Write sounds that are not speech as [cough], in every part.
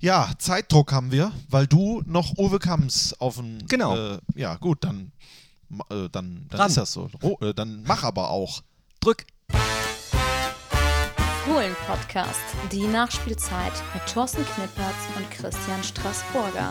Ja, Zeitdruck haben wir, weil du noch Uwe Kamms auf dem. Genau. Äh, ja, gut, dann, ma- äh, dann, dann Ran. ist das so. Oh, äh, dann mach aber auch. Drück. Fohlen-Podcast, die Nachspielzeit mit Thorsten Knippertz und Christian Straßburger.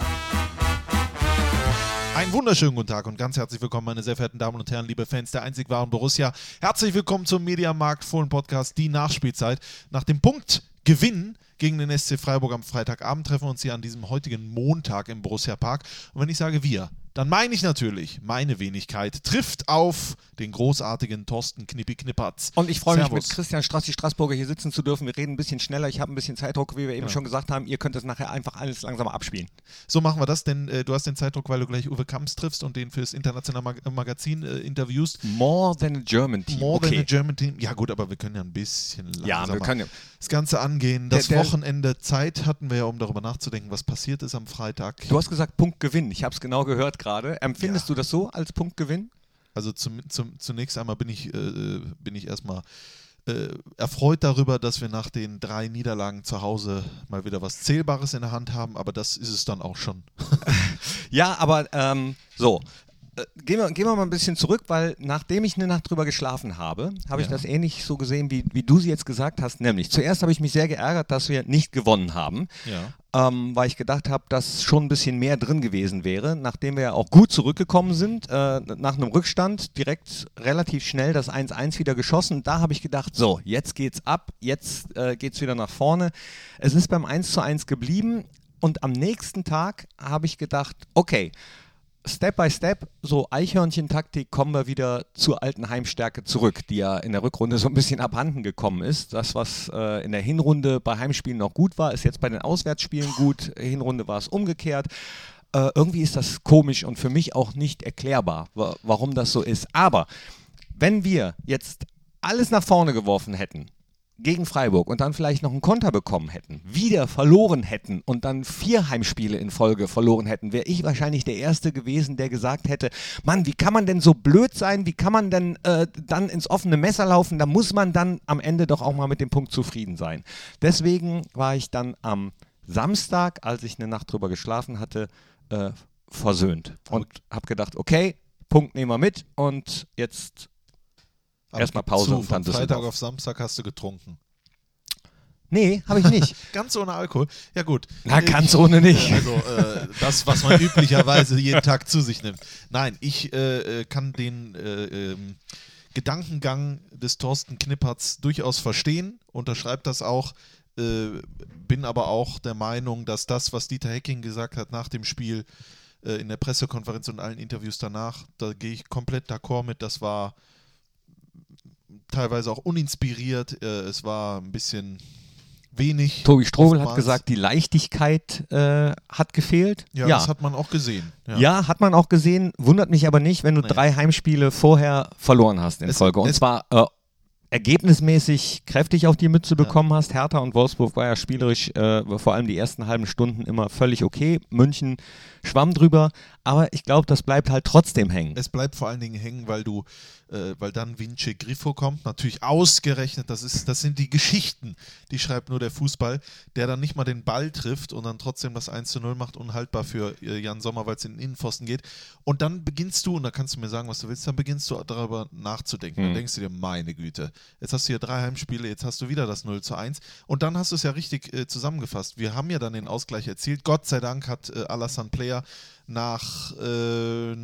Einen wunderschönen guten Tag und ganz herzlich willkommen, meine sehr verehrten Damen und Herren, liebe Fans der einzig wahren Borussia. Herzlich willkommen zum Mediamarkt Fohlen Podcast, die Nachspielzeit. Nach dem Punktgewinn gegen den SC Freiburg am Freitagabend treffen wir uns hier an diesem heutigen Montag im Borussia Park. Und wenn ich sage wir, dann meine ich natürlich, meine Wenigkeit trifft auf den großartigen Thorsten Knippi Knippertz. Und ich freue mich mit Christian Strassi Straßburger hier sitzen zu dürfen. Wir reden ein bisschen schneller. Ich habe ein bisschen Zeitdruck, wie wir eben Ja. schon gesagt haben. Ihr könnt es nachher einfach alles langsamer abspielen. So machen wir das, denn äh, du hast den Zeitdruck, weil du gleich Uwe Kamps triffst und den fürs internationale Mag Magazin äh, interviewst. More than a German Team. More okay. than a German Team. Ja gut, aber wir können ja ein bisschen langsamer ja, wir können ja. das Ganze angehen. Das Der- der- Wochenende Zeit hatten wir ja, um darüber nachzudenken, was passiert ist am Freitag. Du hast gesagt Punktgewinn. Ich habe es genau gehört gerade. Empfindest Ja. du das so als Punktgewinn? Also zum, zum, zunächst einmal bin ich, äh, bin ich erstmal äh, erfreut darüber, dass wir nach den drei Niederlagen zu Hause mal wieder was Zählbares in der Hand haben, aber das ist es dann auch schon. [laughs] Ja, aber ähm, so. Äh, Gehen wir, gehen wir mal ein bisschen zurück, weil nachdem ich eine Nacht drüber geschlafen habe, habe ich Ja. das ähnlich so gesehen, wie, wie du sie jetzt gesagt hast. Nämlich, zuerst habe ich mich sehr geärgert, dass wir nicht gewonnen haben. Ja. ähm, weil ich gedacht habe, dass schon ein bisschen mehr drin gewesen wäre, nachdem wir ja auch gut zurückgekommen sind, äh, nach einem Rückstand direkt relativ schnell das 1-1 wieder geschossen. Da habe ich gedacht, so, jetzt geht's ab, jetzt äh, geht's wieder nach vorne. Es ist beim 1-1 geblieben und am nächsten Tag habe ich gedacht, okay, Step by Step, so Eichhörnchen-Taktik, kommen wir wieder zur alten Heimstärke zurück, die ja in der Rückrunde so ein bisschen abhanden gekommen ist. Das, was äh, in der Hinrunde bei Heimspielen noch gut war, ist jetzt bei den Auswärtsspielen gut. Hinrunde war es umgekehrt. Äh, irgendwie ist das komisch und für mich auch nicht erklärbar, wa warum das so ist. Aber wenn wir jetzt alles nach vorne geworfen hätten, gegen Freiburg und dann vielleicht noch einen Konter bekommen hätten, wieder verloren hätten und dann vier Heimspiele in Folge verloren hätten, wäre ich wahrscheinlich der Erste gewesen, der gesagt hätte, Mann, wie kann man denn so blöd sein, wie kann man denn äh, dann ins offene Messer laufen, da muss man dann am Ende doch auch mal mit dem Punkt zufrieden sein. Deswegen war ich dann am Samstag, als ich eine Nacht drüber geschlafen hatte, äh, versöhnt und habe gedacht, okay, Punkt nehmen wir mit und jetzt Erstmal Pause zu, und von dann Freitag Düsseldorf. auf Samstag hast du getrunken. Nee, habe ich nicht. [laughs] Ganz ohne Alkohol. Ja gut. Na, ganz ich- ohne nicht. Also äh, das, was man [laughs] üblicherweise jeden Tag zu sich nimmt. Nein, ich äh, äh, kann den äh, ähm, Gedankengang des Thorsten Knipperts durchaus verstehen, unterschreibt das auch, äh, bin aber auch der Meinung, dass das, was Dieter Hecking gesagt hat nach dem Spiel äh, in der Pressekonferenz und allen Interviews danach, da gehe ich komplett d'accord mit, das war teilweise auch uninspiriert, äh, es war ein bisschen wenig. Tobi Strobel hat gesagt, die Leichtigkeit äh, hat gefehlt. Ja, das hat man auch gesehen. Ja, hat man auch gesehen. Wundert mich aber nicht, wenn du Nee. drei Heimspiele vorher verloren hast in Es- Folge. Und es- zwar äh, ergebnismäßig kräftig auf die Mütze bekommen hast. Hertha und Wolfsburg war ja spielerisch äh, vor allem die ersten halben Stunden immer völlig okay. München schwamm drüber. Aber ich glaube, das bleibt halt trotzdem hängen. Es bleibt vor allen Dingen hängen, weil du, äh, weil dann Vince Griffo kommt, natürlich ausgerechnet, das ist, das sind die Geschichten, die schreibt nur der Fußball, der dann nicht mal den Ball trifft und dann trotzdem das 1 zu 0 macht, unhaltbar für äh, Jan Sommer, weil es in den Innenpfosten geht. Und dann beginnst du, und da kannst du mir sagen, was du willst, dann beginnst du darüber nachzudenken. Dann Hm. denkst du dir, meine Güte, jetzt hast du hier drei Heimspiele, jetzt hast du wieder das 0 zu 1. Und dann hast du es ja richtig äh, zusammengefasst. Wir haben ja dann den Ausgleich erzielt. Gott sei Dank hat äh, Alassane Player nach äh,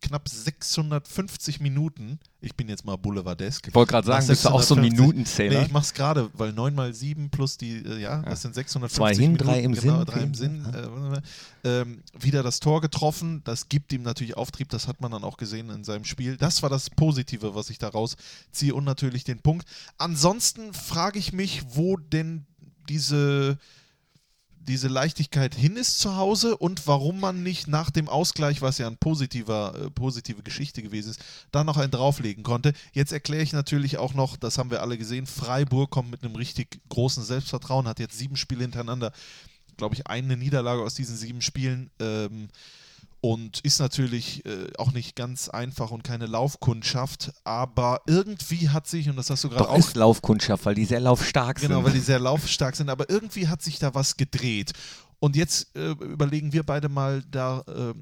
knapp 650 Minuten, ich bin jetzt mal boulevardesk. Ich wollte gerade sagen, bist du auch so ein 650 Minutenzähler? Nee, ich mach's gerade, weil 9 mal 7 plus die, äh, ja, das sind 650 Zwei hin, Minuten. drei im genau, Sinn. Drei im Sinn. Äh, ähm, wieder das Tor getroffen, das gibt ihm natürlich Auftrieb, das hat man dann auch gesehen in seinem Spiel. Das war das Positive, was ich daraus ziehe und natürlich den Punkt. Ansonsten frage ich mich, wo denn diese diese Leichtigkeit hin ist zu Hause und warum man nicht nach dem Ausgleich, was ja eine positiver, äh, positive Geschichte gewesen ist, da noch einen drauflegen konnte. Jetzt erkläre ich natürlich auch noch, das haben wir alle gesehen, Freiburg kommt mit einem richtig großen Selbstvertrauen, hat jetzt sieben Spiele hintereinander, glaube ich, eine Niederlage aus diesen sieben Spielen. Ähm, und ist natürlich äh, auch nicht ganz einfach und keine Laufkundschaft, aber irgendwie hat sich, und das hast du gerade auch ist Laufkundschaft, weil die sehr laufstark Genau, sind. weil die sehr laufstark sind, aber irgendwie hat sich da was gedreht. Und jetzt äh, überlegen wir beide mal da, äh,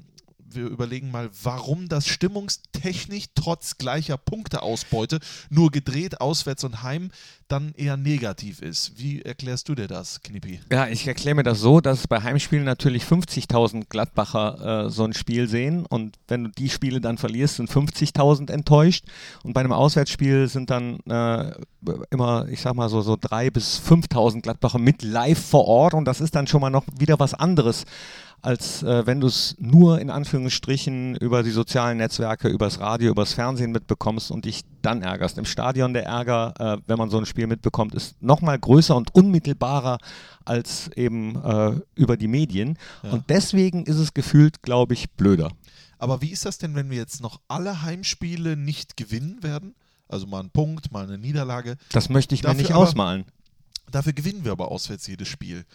wir überlegen mal, warum das stimmungstechnisch trotz gleicher Punkteausbeute nur gedreht auswärts und heim dann eher negativ ist. Wie erklärst du dir das, Knippi? Ja, ich erkläre mir das so, dass bei Heimspielen natürlich 50.000 Gladbacher äh, so ein Spiel sehen und wenn du die Spiele dann verlierst, sind 50.000 enttäuscht und bei einem Auswärtsspiel sind dann äh, immer, ich sag mal so, so 3.000 bis 5.000 Gladbacher mit live vor Ort und das ist dann schon mal noch wieder was anderes als äh, wenn du es nur in Anführungsstrichen über die sozialen Netzwerke, übers Radio, übers Fernsehen mitbekommst und dich dann ärgerst. Im Stadion der Ärger, äh, wenn man so ein Spiel mitbekommt, ist nochmal größer und unmittelbarer als eben äh, über die Medien. Ja. Und deswegen ist es gefühlt, glaube ich, blöder. Aber wie ist das denn, wenn wir jetzt noch alle Heimspiele nicht gewinnen werden? Also mal einen Punkt, mal eine Niederlage. Das möchte ich Dafür mir nicht aber- ausmalen. Dafür gewinnen wir aber auswärts jedes Spiel.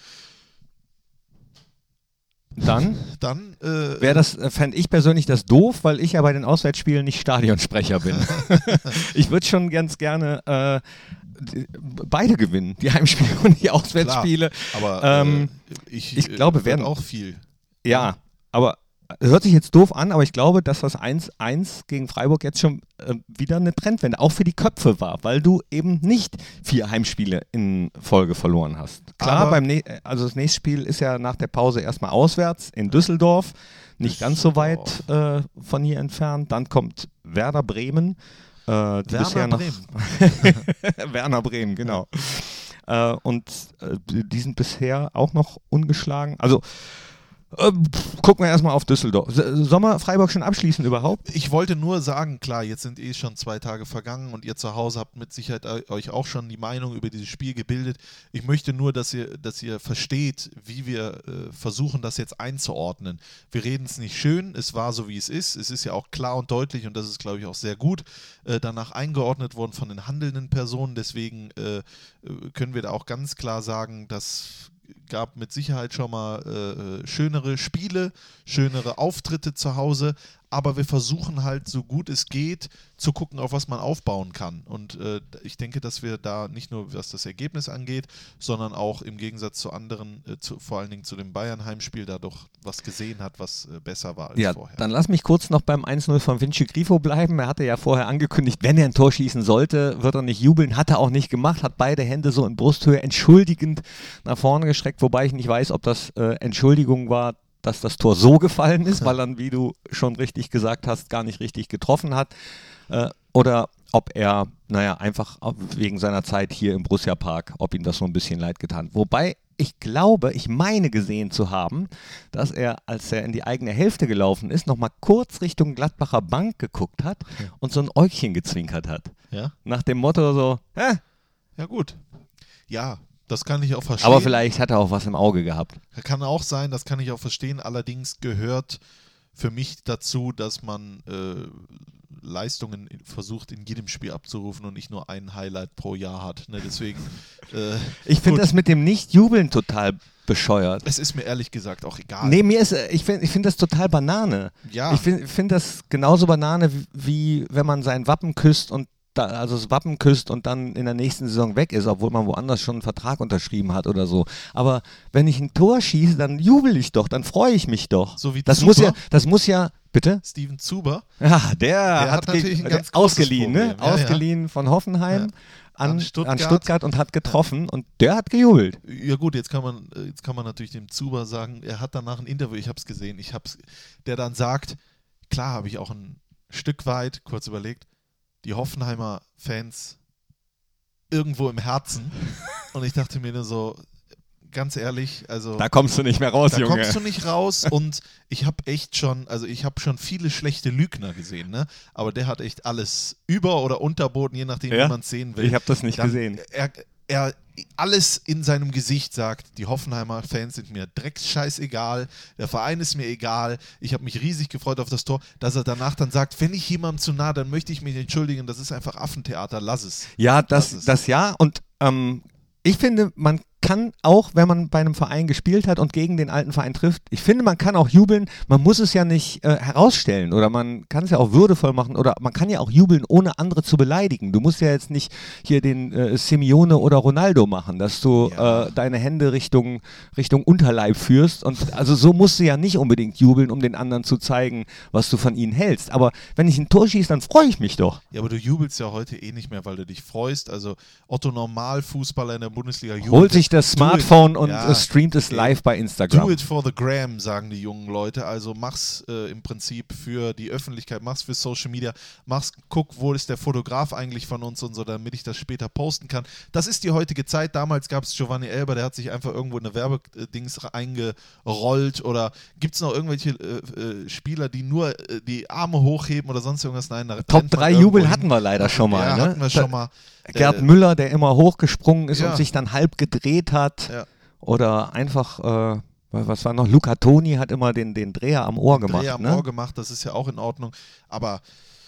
Dann [laughs] Dann äh, wäre das, äh, fände ich persönlich das doof, weil ich ja bei den Auswärtsspielen nicht Stadionsprecher bin. [laughs] ich würde schon ganz gerne äh, die- beide gewinnen, die Heimspiele [laughs] und die Auswärtsspiele. aber ähm, äh, ich, ich glaube, äh, werden- auch viel. Ja, aber hört sich jetzt doof an, aber ich glaube, dass das 1-1 gegen Freiburg jetzt schon äh, wieder eine Trendwende auch für die Köpfe war, weil du eben nicht vier Heimspiele in Folge verloren hast. Klar, Aber- beim also das nächste Spiel ist ja nach der Pause erstmal auswärts in Düsseldorf, nicht ganz so weit äh, von hier entfernt. Dann kommt Werder Bremen. Äh, Werner Bremen. [laughs] Werner Bremen, genau. Äh, und äh, die sind bisher auch noch ungeschlagen. Also pff, gucken wir erstmal auf Düsseldorf. S- Sollen wir Freiburg schon abschließen überhaupt? Ich wollte nur sagen, klar, jetzt sind eh schon zwei Tage vergangen und ihr zu Hause habt mit Sicherheit eu- euch auch schon die Meinung über dieses Spiel gebildet. Ich möchte nur, dass ihr, dass ihr versteht, wie wir äh, versuchen, das jetzt einzuordnen. Wir reden es nicht schön, es war so, wie es ist. Es ist ja auch klar und deutlich und das ist, glaube ich, auch sehr gut äh, danach eingeordnet worden von den handelnden Personen. Deswegen äh, äh, können wir da auch ganz klar sagen, dass gab mit Sicherheit schon mal äh, äh, schönere Spiele, schönere Auftritte zu Hause, aber wir versuchen halt so gut es geht zu gucken, auf was man aufbauen kann. Und äh, ich denke, dass wir da nicht nur was das Ergebnis angeht, sondern auch im Gegensatz zu anderen, äh, zu, vor allen Dingen zu dem Bayern-Heimspiel, da doch was gesehen hat, was äh, besser war als Ja, vorher. dann lass mich kurz noch beim 1-0 von Vinci Grifo bleiben. Er hatte ja vorher angekündigt, wenn er ein Tor schießen sollte, wird er nicht jubeln. Hat er auch nicht gemacht, hat beide Hände so in Brusthöhe entschuldigend nach vorne gestreckt, wobei ich nicht weiß, ob das äh, Entschuldigung war, dass das Tor so gefallen ist, weil er, wie du schon richtig gesagt hast, gar nicht richtig getroffen hat. Äh, oder ob er, naja, einfach wegen seiner Zeit hier im Borussia Park, ob ihm das so ein bisschen leid getan. hat. Wobei ich glaube, ich meine gesehen zu haben, dass er, als er in die eigene Hälfte gelaufen ist, nochmal kurz Richtung Gladbacher Bank geguckt hat und so ein Äugchen gezwinkert hat. ja? Nach dem Motto so, hä? ja, gut. Ja, das kann ich auch verstehen. aber vielleicht hat er auch was im Auge gehabt. Kann auch sein, das kann ich auch verstehen. Allerdings gehört für mich dazu, dass man äh, Leistungen versucht in jedem Spiel abzurufen und nicht nur ein Highlight pro Jahr hat. Ne? Deswegen, äh, [laughs] Ich finde das mit dem Nicht-Jubeln total bescheuert. es ist mir ehrlich gesagt auch egal. Nee, mir ist, ich finde ich find das total Banane. Ja. Ich finde find das genauso Banane, wie, wie wenn man sein Wappen küsst und da, also das Wappen küsst und dann in der nächsten Saison weg ist, obwohl man woanders schon einen Vertrag unterschrieben hat oder so. Aber wenn ich ein Tor schieße, dann jubel ich doch, dann freue ich mich doch. So wie das Zuber. muss ja, das muss ja, bitte? Steven Zuber Ja, der, hat hat, ge- natürlich großes ausgeliehen, ne? Ja, ja. ausgeliehen von Hoffenheim Ja. an, An an, Stuttgart. Stuttgart. und hat getroffen und der hat gejubelt. Ja gut, jetzt kann man, äh, jetzt kann man natürlich dem Zuber sagen, er hat danach ein Interview, ich habe es gesehen, ich hab's, der dann sagt, klar habe ich auch ein Stück weit, kurz überlegt, die Hoffenheimer Fans irgendwo im Herzen. Und ich dachte mir nur so, ganz ehrlich, also Da kommst du nicht mehr raus, da Junge. kommst du nicht raus und ich habe echt schon, also ich habe schon viele schlechte Lügner gesehen, ne? Aber der hat echt alles über- oder unterboten, je nachdem, Ja? wie man es sehen will. Ich habe das nicht Dann- gesehen. Er, er alles in seinem Gesicht sagt, die Hoffenheimer Fans sind mir drecksscheißegal, der Verein ist mir egal, ich habe mich riesig gefreut auf das Tor, dass er danach dann sagt, wenn ich jemandem zu nah, dann möchte ich mich entschuldigen, das ist einfach Affentheater, lass es. Ja, Das ist- das ja. Und ähm, ich finde, man kann auch, wenn man bei einem Verein gespielt hat und gegen den alten Verein trifft, ich finde, man kann auch jubeln. Man muss es ja nicht äh, herausstellen oder man kann es ja auch würdevoll machen oder man kann ja auch jubeln, ohne andere zu beleidigen. Du musst ja jetzt nicht hier den äh, Simeone oder Ronaldo machen, dass du Ja. äh, deine Hände Richtung, Richtung Unterleib führst. Und also so musst du ja nicht unbedingt jubeln, um den anderen zu zeigen, was du von ihnen hältst. Aber wenn ich ein Tor schieße, dann freue ich mich doch. Ja, aber du jubelst ja heute eh nicht mehr, weil du dich freust. Also Otto Normalfußballer in der Bundesliga jubelt. Holt sich das Do. Smartphone und Ja. streamt es live bei Do Instagram. it for the gram, sagen die jungen Leute. Also mach's äh, im Prinzip für die Öffentlichkeit, mach's für Social Media, mach's, guck, wo ist der Fotograf eigentlich von uns und so, damit ich das später posten kann. Das ist die heutige Zeit. Damals gab es Giovanni Elber, der hat sich einfach irgendwo in eine Werbedings eingerollt. Oder gibt es noch irgendwelche äh, äh, Spieler, die nur äh, die Arme hochheben oder sonst irgendwas? Nein, da Top rennt man 3 irgendwo Jubel hatten wir leider schon mal. Ja, ne? hatten wir schon mal. Gerd Müller, der immer hochgesprungen ist ja. und sich dann halb gedreht hat. Ja. Oder einfach, äh, was war noch? Luca Toni hat immer den, den Dreher am Ohr gemacht. Dreher am ne? Ohr gemacht, das ist ja auch in Ordnung. Aber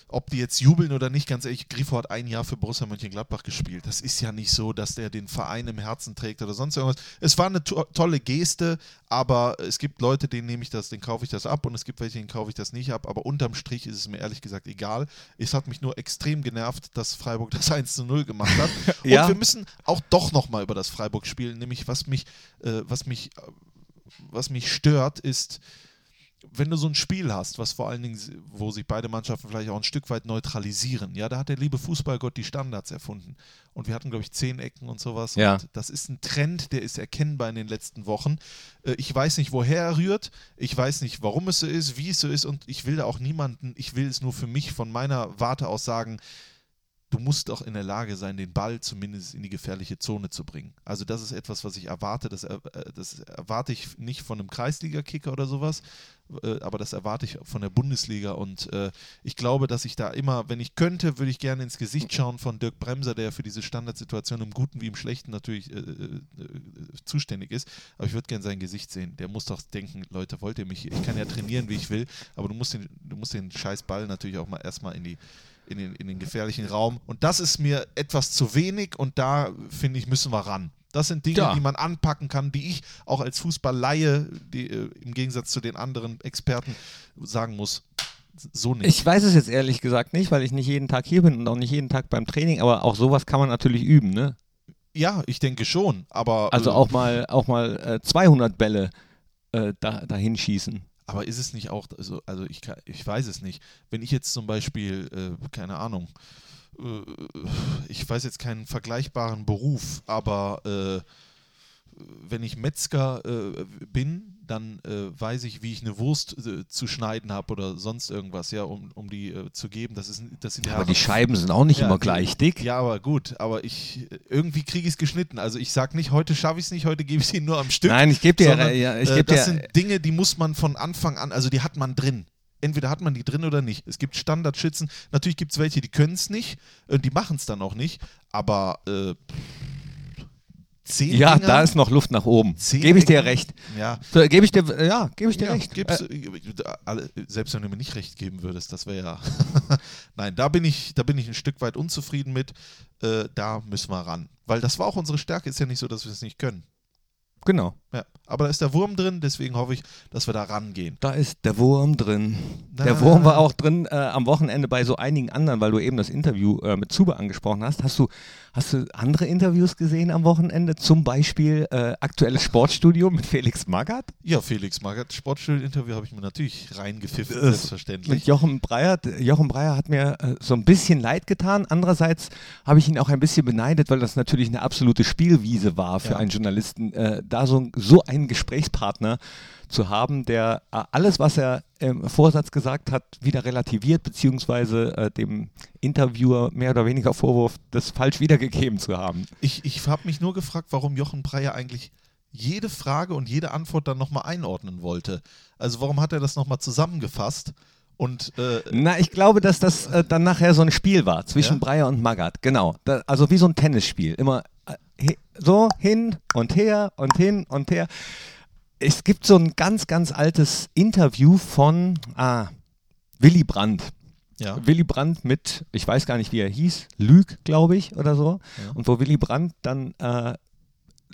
ob die jetzt jubeln oder nicht, ganz ehrlich, Grifo hat ein Jahr für Borussia Mönchengladbach gespielt. Das ist ja nicht so, dass der den Verein im Herzen trägt oder sonst irgendwas. Es war eine to tolle Geste, aber es gibt Leute, denen nehme ich das, denen kaufe ich das ab und es gibt welche, denen kaufe ich das nicht ab. Aber unterm Strich ist es mir ehrlich gesagt egal. Es hat mich nur extrem genervt, dass Freiburg das [laughs] 1 zu 0 gemacht hat. [laughs] Und Ja. wir müssen auch doch nochmal über das Freiburg spielen, nämlich was mich, äh, was mich, äh, was mich stört, ist, wenn du so ein Spiel hast, was vor allen Dingen, wo sich beide Mannschaften vielleicht auch ein Stück weit neutralisieren, ja, da hat der liebe Fußballgott die Standards erfunden. Und wir hatten, glaube ich, zehn Ecken und sowas. Ja. Und das ist ein Trend, der ist erkennbar in den letzten Wochen. Äh, Ich weiß nicht, woher er rührt. Ich weiß nicht, warum es so ist, wie es so ist. Und ich will da auch niemanden, ich will es nur für mich von meiner Warte aus sagen, du musst auch in der Lage sein, den Ball zumindest in die gefährliche Zone zu bringen. Also das ist etwas, was ich erwarte. Das, er- äh, das erwarte ich nicht von einem Kreisliga-Kicker oder sowas, äh, aber das erwarte ich von der Bundesliga. Und äh, ich glaube, dass ich da immer, wenn ich könnte, würde ich gerne ins Gesicht schauen von Dirk Bremser, der für diese Standardsituation im Guten wie im Schlechten natürlich äh, äh, zuständig ist. Aber ich würde gerne sein Gesicht sehen. Der muss doch denken, Leute, wollt ihr mich, ich kann ja trainieren, wie ich will, aber du musst den, du musst den scheiß Ball natürlich auch mal erstmal in die in den, in den gefährlichen Raum. Und das ist mir etwas zu wenig und da, finde ich, müssen wir ran. Das sind Dinge, Ja. die man anpacken kann, die ich auch als Fußballleihe, die, äh, im Gegensatz zu den anderen Experten, sagen muss, so nicht. Ich weiß es jetzt ehrlich gesagt nicht, weil ich nicht jeden Tag hier bin und auch nicht jeden Tag beim Training, aber auch sowas kann man natürlich üben, ne? ja, ich denke schon, aber Also äh, auch mal, auch mal äh, 200 Bälle äh, da, dahin schießen. Aber ist es nicht auch, also, also ich, ich weiß es nicht. Wenn ich jetzt zum Beispiel, äh, keine Ahnung, äh, ich weiß jetzt keinen vergleichbaren Beruf, aber äh, wenn ich Metzger äh, bin, dann äh, weiß ich, wie ich eine Wurst äh, zu schneiden habe oder sonst irgendwas, ja, um, um die äh, zu geben. Das, ist, das sind Aber ja die Scheiben sind auch nicht Ja, immer gleich dick. Ja, aber gut, aber ich irgendwie kriege ich es geschnitten. Also ich sage nicht, heute schaffe ich es nicht, heute gebe ich es ihnen nur am Stück. Nein, ich gebe dir, sondern, ja, ich äh, geb das dir, sind Dinge, die muss man von Anfang an, also die hat man drin. Entweder hat man die drin oder nicht. Es gibt Standardschützen. Natürlich gibt es welche, die können es nicht und die machen es dann auch nicht. Aber äh, zehn ja, Dinger, da ist noch Luft nach oben. zehn Gebe ich dir recht. Ja, So, Gebe ich dir, ja, gebe ich dir ja, recht. Äh, selbst wenn du mir nicht recht geben würdest, das wäre ja. [laughs] Nein, da bin ich, da bin ich ein Stück weit unzufrieden mit. Äh, da müssen wir ran. Weil das war auch unsere Stärke. Ist ja nicht so, dass wir es nicht können. genau. Ja. Aber da ist der Wurm drin, deswegen hoffe ich, dass wir da rangehen. Da ist der Wurm drin. Der Na. Wurm war auch drin äh, am Wochenende bei so einigen anderen, weil du eben das Interview äh, mit Zube angesprochen hast. Hast du, hast du andere Interviews gesehen am Wochenende? Zum Beispiel äh, aktuelles Sportstudio mit Felix Magath? Ja, Felix Magath, Sportstudio-Interview habe ich mir natürlich reingepfiffen, Äh, selbstverständlich. Mit Jochen Breyer. Jochen Breyer hat mir äh, so ein bisschen leid getan. Andererseits habe ich ihn auch ein bisschen beneidet, weil das natürlich eine absolute Spielwiese war für Ja. einen Journalisten, äh, da so, so einen Gesprächspartner zu haben, der äh, alles, was er im Vorsatz gesagt hat, wieder relativiert, beziehungsweise äh, dem Interviewer mehr oder weniger Vorwurf, das falsch wiedergegeben zu haben. Ich, ich habe mich nur gefragt, warum Jochen Breyer eigentlich jede Frage und jede Antwort dann nochmal einordnen wollte. Also warum hat er das nochmal zusammengefasst? Und äh, Na, ich glaube, dass das äh, dann nachher so ein Spiel war zwischen Ja? Breyer und Magath. Genau. Da, also wie so ein Tennisspiel. Immer äh, he- so hin und her und hin und her. Es gibt so ein ganz, ganz altes Interview von ah, Willy Brandt. ja, Willy Brandt mit, ich weiß gar nicht, wie er hieß, Lüg, glaube ich, oder so. Ja. Und wo Willy Brandt dann äh,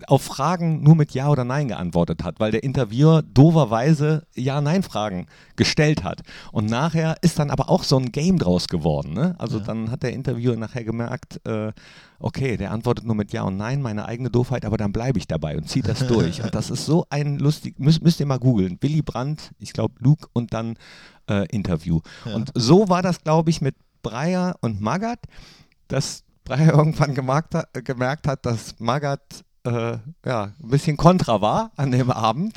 auf Fragen nur mit Ja oder Nein geantwortet hat, weil der Interviewer doverweise Ja-Nein-Fragen gestellt hat. Und nachher ist dann aber auch so ein Game draus geworden. Ne? Also Ja. dann hat der Interviewer nachher gemerkt, äh, okay, der antwortet nur mit Ja und Nein, meine eigene Doofheit, aber dann bleibe ich dabei und ziehe das durch. Und das ist so ein lustig, müsst, müsst ihr mal googeln. Willy Brandt, ich glaube Luke und dann äh, Interview. Ja. Und so war das, glaube ich, mit Breyer und Magath, dass Breyer [laughs] irgendwann gemerkt hat, gemerkt hat dass Magath äh, ja, ein bisschen kontra war an dem Abend.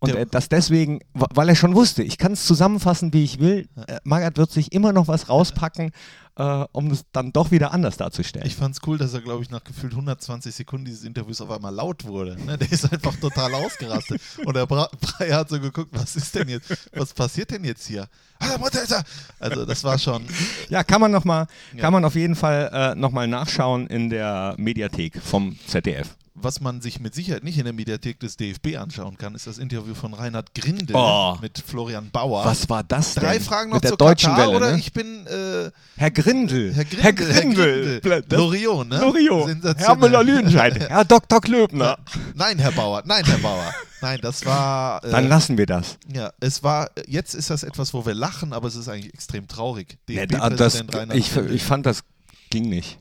Und er, das deswegen, weil er schon wusste, ich kann es zusammenfassen, wie ich will. Äh, Magath wird sich immer noch was rauspacken, äh, um es dann doch wieder anders darzustellen. Ich fand's cool, dass er, glaube ich, nach gefühlt 120 Sekunden dieses Interviews auf einmal laut wurde. Ne? Der ist einfach total ausgerastet. Und der Bra [laughs] Breyer hat so geguckt, was ist denn jetzt, was passiert denn jetzt hier? Also das war schon, ja, kann man noch mal, Ja. kann man auf jeden Fall äh, nochmal nachschauen in der Mediathek vom ZDF. Was man sich mit Sicherheit nicht in der Mediathek des DFB anschauen kann, ist das Interview von Reinhard Grindel Oh. mit Florian Bauer. Was war das denn? Drei Fragen noch Mit der zur deutschen Katar, Welle, oder ne? ich bin äh, Herr Grindel. Herr Grindel. Herr Grindel. Herr Das- Loriot, ne? Loriot. Herr Müller-Lüdenscheid. [laughs] Herr Dr. Klöbner. Nein, Herr Bauer. Nein, Herr Bauer. Nein, das war. Äh, Dann lassen wir das. ja, es war. Jetzt ist das etwas, wo wir lachen, aber es ist eigentlich extrem traurig. Nee, da- das, ich, Grindel. ich fand, das ging nicht.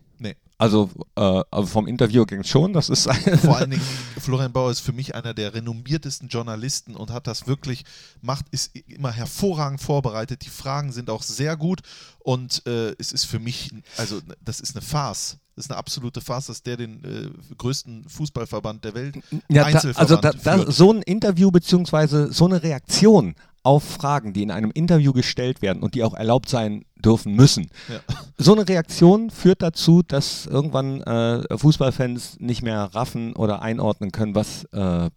Also, äh, also vom Interview ging es schon. Das ist Vor [laughs] allen Dingen, Florian Bauer ist für mich einer der renommiertesten Journalisten und hat das wirklich, macht, ist immer hervorragend vorbereitet. Die Fragen sind auch sehr gut und äh, es ist für mich, also das ist eine Farce. Das ist eine absolute Farce, dass der den äh, größten Fußballverband der Welt, Ja, da, also da, da, so ein Interview beziehungsweise so eine Reaktion auf Fragen, die in einem Interview gestellt werden und die auch erlaubt sein dürfen müssen. Ja. So eine Reaktion führt dazu, dass irgendwann äh, Fußballfans nicht mehr raffen oder einordnen können, was, äh,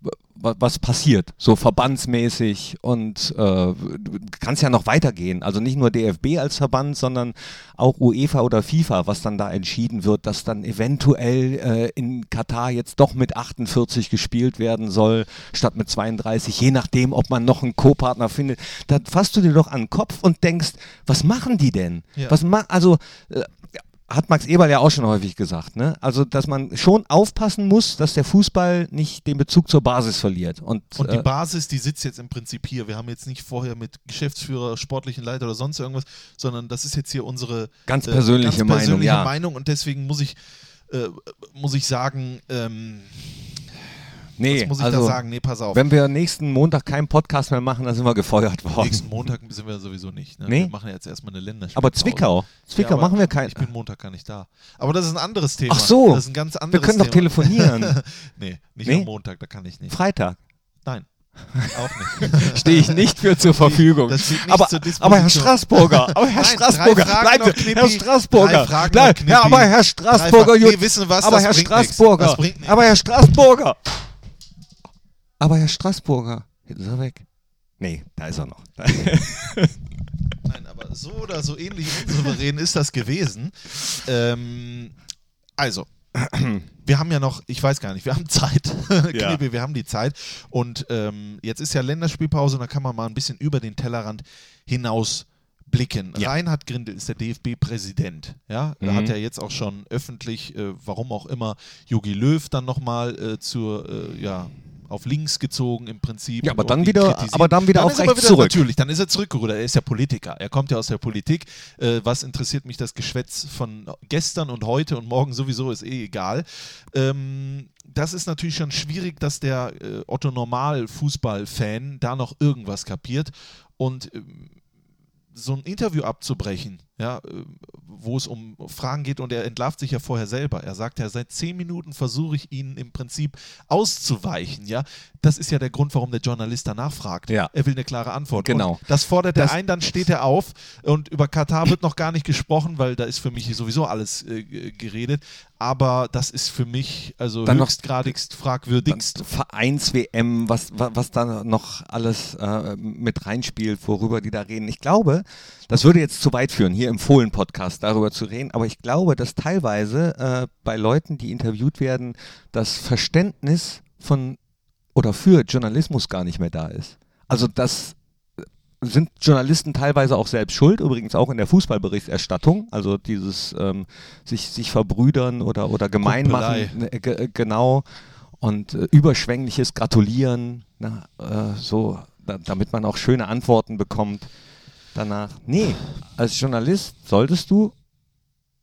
was passiert, so verbandsmäßig und äh, du kannst ja noch weitergehen. Also nicht nur DFB als Verband, sondern auch UEFA oder FIFA, was dann da entschieden wird, dass dann eventuell äh, in Katar jetzt doch mit 48 gespielt werden soll, statt mit 32, je nachdem, ob man noch einen Co-Partner findet. Da fasst du dir doch an den Kopf und denkst, was machen die denn? Ja. Was ma also äh, hat Max Eberl ja auch schon häufig gesagt, ne? Also, dass man schon aufpassen muss, dass der Fußball nicht den Bezug zur Basis verliert. Und, Und die äh, Basis, die sitzt jetzt im Prinzip hier. Wir haben jetzt nicht vorher mit Geschäftsführer, sportlichen Leiter oder sonst irgendwas, sondern das ist jetzt hier unsere Ganz äh, persönliche ganz Meinung, persönliche ja. Meinung und deswegen muss ich, äh, muss ich sagen, ähm, nee, was muss ich also, da sagen? Nee, pass auf. wenn wir nächsten Montag keinen Podcast mehr machen, dann sind wir gefeuert worden. Nächsten Montag sind wir sowieso nicht. Ne? Nee. Wir machen jetzt erstmal eine Länderspielpause. Aber Zwickau, Zwickau Ja, aber machen wir keinen. Ich bin Montag gar nicht da. Aber das ist ein anderes Thema. Ach so, Das ist ein ganz Wir anderes können doch Thema. telefonieren. [laughs] nee, nicht Nee? am Montag, da kann ich nicht. Freitag. Nein, auch nicht. [laughs] Stehe ich nicht für zur [laughs] Verfügung. Das aber, zur aber Herr Straßburger, aber Herr Nein, Straßburger, bleiben Sie. Herr Straßburger, bleib, ja, aber Herr Straßburger, Drei Fragen. Nee, wissen was, aber das Herr. Straßburger, Das aber Herr Straßburger, aber Herr Straßburger, ist er weg. Nee, da ist er noch. [laughs] Nein, aber so oder so ähnlich unsouverän ist das gewesen. Ähm, also, [clears throat] wir haben ja noch, ich weiß gar nicht, wir haben Zeit. [laughs] Ja. Knippi, wir haben die Zeit. Und ähm, jetzt ist ja Länderspielpause und da kann man mal ein bisschen über den Tellerrand hinaus blicken. Ja. Reinhard Grindel ist der DFB-Präsident. Ja, er Mhm. hat ja jetzt auch schon öffentlich, äh, warum auch immer, Jogi Löw dann nochmal äh, zur, äh, ja, auf links gezogen im Prinzip. Ja, aber dann wieder- aber dann wieder dann auf rechts wieder, zurück. Natürlich, dann ist er zurückgerudert. Er ist ja Politiker. Er kommt ja aus der Politik. Äh, was interessiert mich das Geschwätz von gestern und heute und morgen sowieso, ist eh egal. Ähm, das ist natürlich schon schwierig, dass der äh, Otto Normal-Fußball-Fan da noch irgendwas kapiert. Und ähm, so ein Interview abzubrechen, ja, äh, wo es um Fragen geht und er entlarvt sich ja vorher selber. Er sagt ja, seit zehn Minuten versuche ich Ihnen im Prinzip auszuweichen, ja. Das ist ja der Grund, warum der Journalist danach fragt. Ja. Er will eine klare Antwort. Genau. Und das fordert er Das- ein, dann steht er auf und über Katar wird noch gar nicht gesprochen, weil da ist für mich sowieso alles äh, g- geredet. Aber das ist für mich also Dann noch- höchstgradigst fragwürdigst. Vereins-WM, was, was, was da noch alles äh, mit reinspielt, worüber die da reden. Ich glaube, das würde jetzt zu weit führen, hier im Fohlen-Podcast darüber zu reden, aber ich glaube, dass teilweise äh, bei Leuten, die interviewt werden, das Verständnis von oder für Journalismus gar nicht mehr da ist. Also das sind Journalisten teilweise auch selbst schuld, übrigens auch in der Fußballberichterstattung, also dieses ähm, sich, sich verbrüdern oder, oder gemein machen, äh, ge- äh, genau. und äh, überschwängliches Gratulieren, na, äh, so, da, damit man auch schöne Antworten bekommt danach. Nee, als Journalist solltest du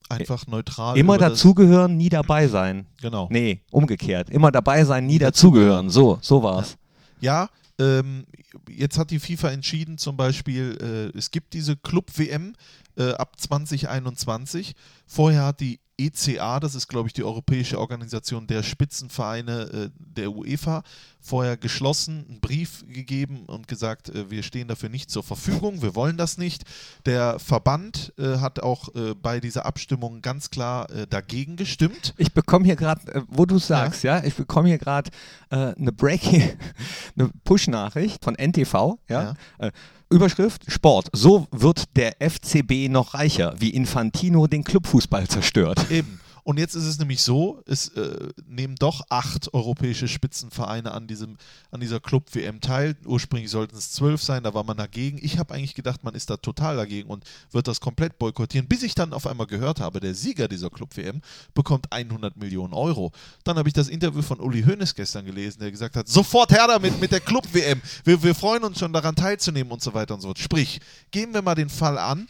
Einfach neutral. immer dazugehören, nie dabei sein. Genau. Nee, umgekehrt. Immer dabei sein, nie dazugehören. So, so war's. Ja, ähm, jetzt hat die FIFA entschieden, zum Beispiel, äh, es gibt diese Club-WM äh, ab 2021. Vorher hat die ECA, das ist, glaube ich, die Europäische Organisation der Spitzenvereine äh, der UEFA, vorher geschlossen, einen Brief gegeben und gesagt, äh, wir stehen dafür nicht zur Verfügung, wir wollen das nicht. Der Verband äh, hat auch äh, bei dieser Abstimmung ganz klar äh, dagegen gestimmt. Ich bekomme hier gerade, äh, wo du sagst, ja, ich bekomme hier gerade eine Breaking, [laughs] eine Push-Nachricht von NTV, ja. Äh, Überschrift Sport. So wird der FCB noch reicher, wie Infantino den Clubfußball zerstört. Eben. Und jetzt ist es nämlich so, es äh, nehmen doch acht europäische Spitzenvereine an, diesem, an dieser Club-WM teil. Ursprünglich sollten es zwölf sein, da war man dagegen. Ich habe eigentlich gedacht, man ist da total dagegen und wird das komplett boykottieren, bis ich dann auf einmal gehört habe, der Sieger dieser Club-WM bekommt 100 Millionen Euro. Dann habe ich das Interview von Uli Hoeneß gestern gelesen, der gesagt hat, sofort her damit mit der Club-WM. Wir, wir freuen uns schon daran teilzunehmen und so weiter und so fort. Sprich, gehen wir mal den Fall an,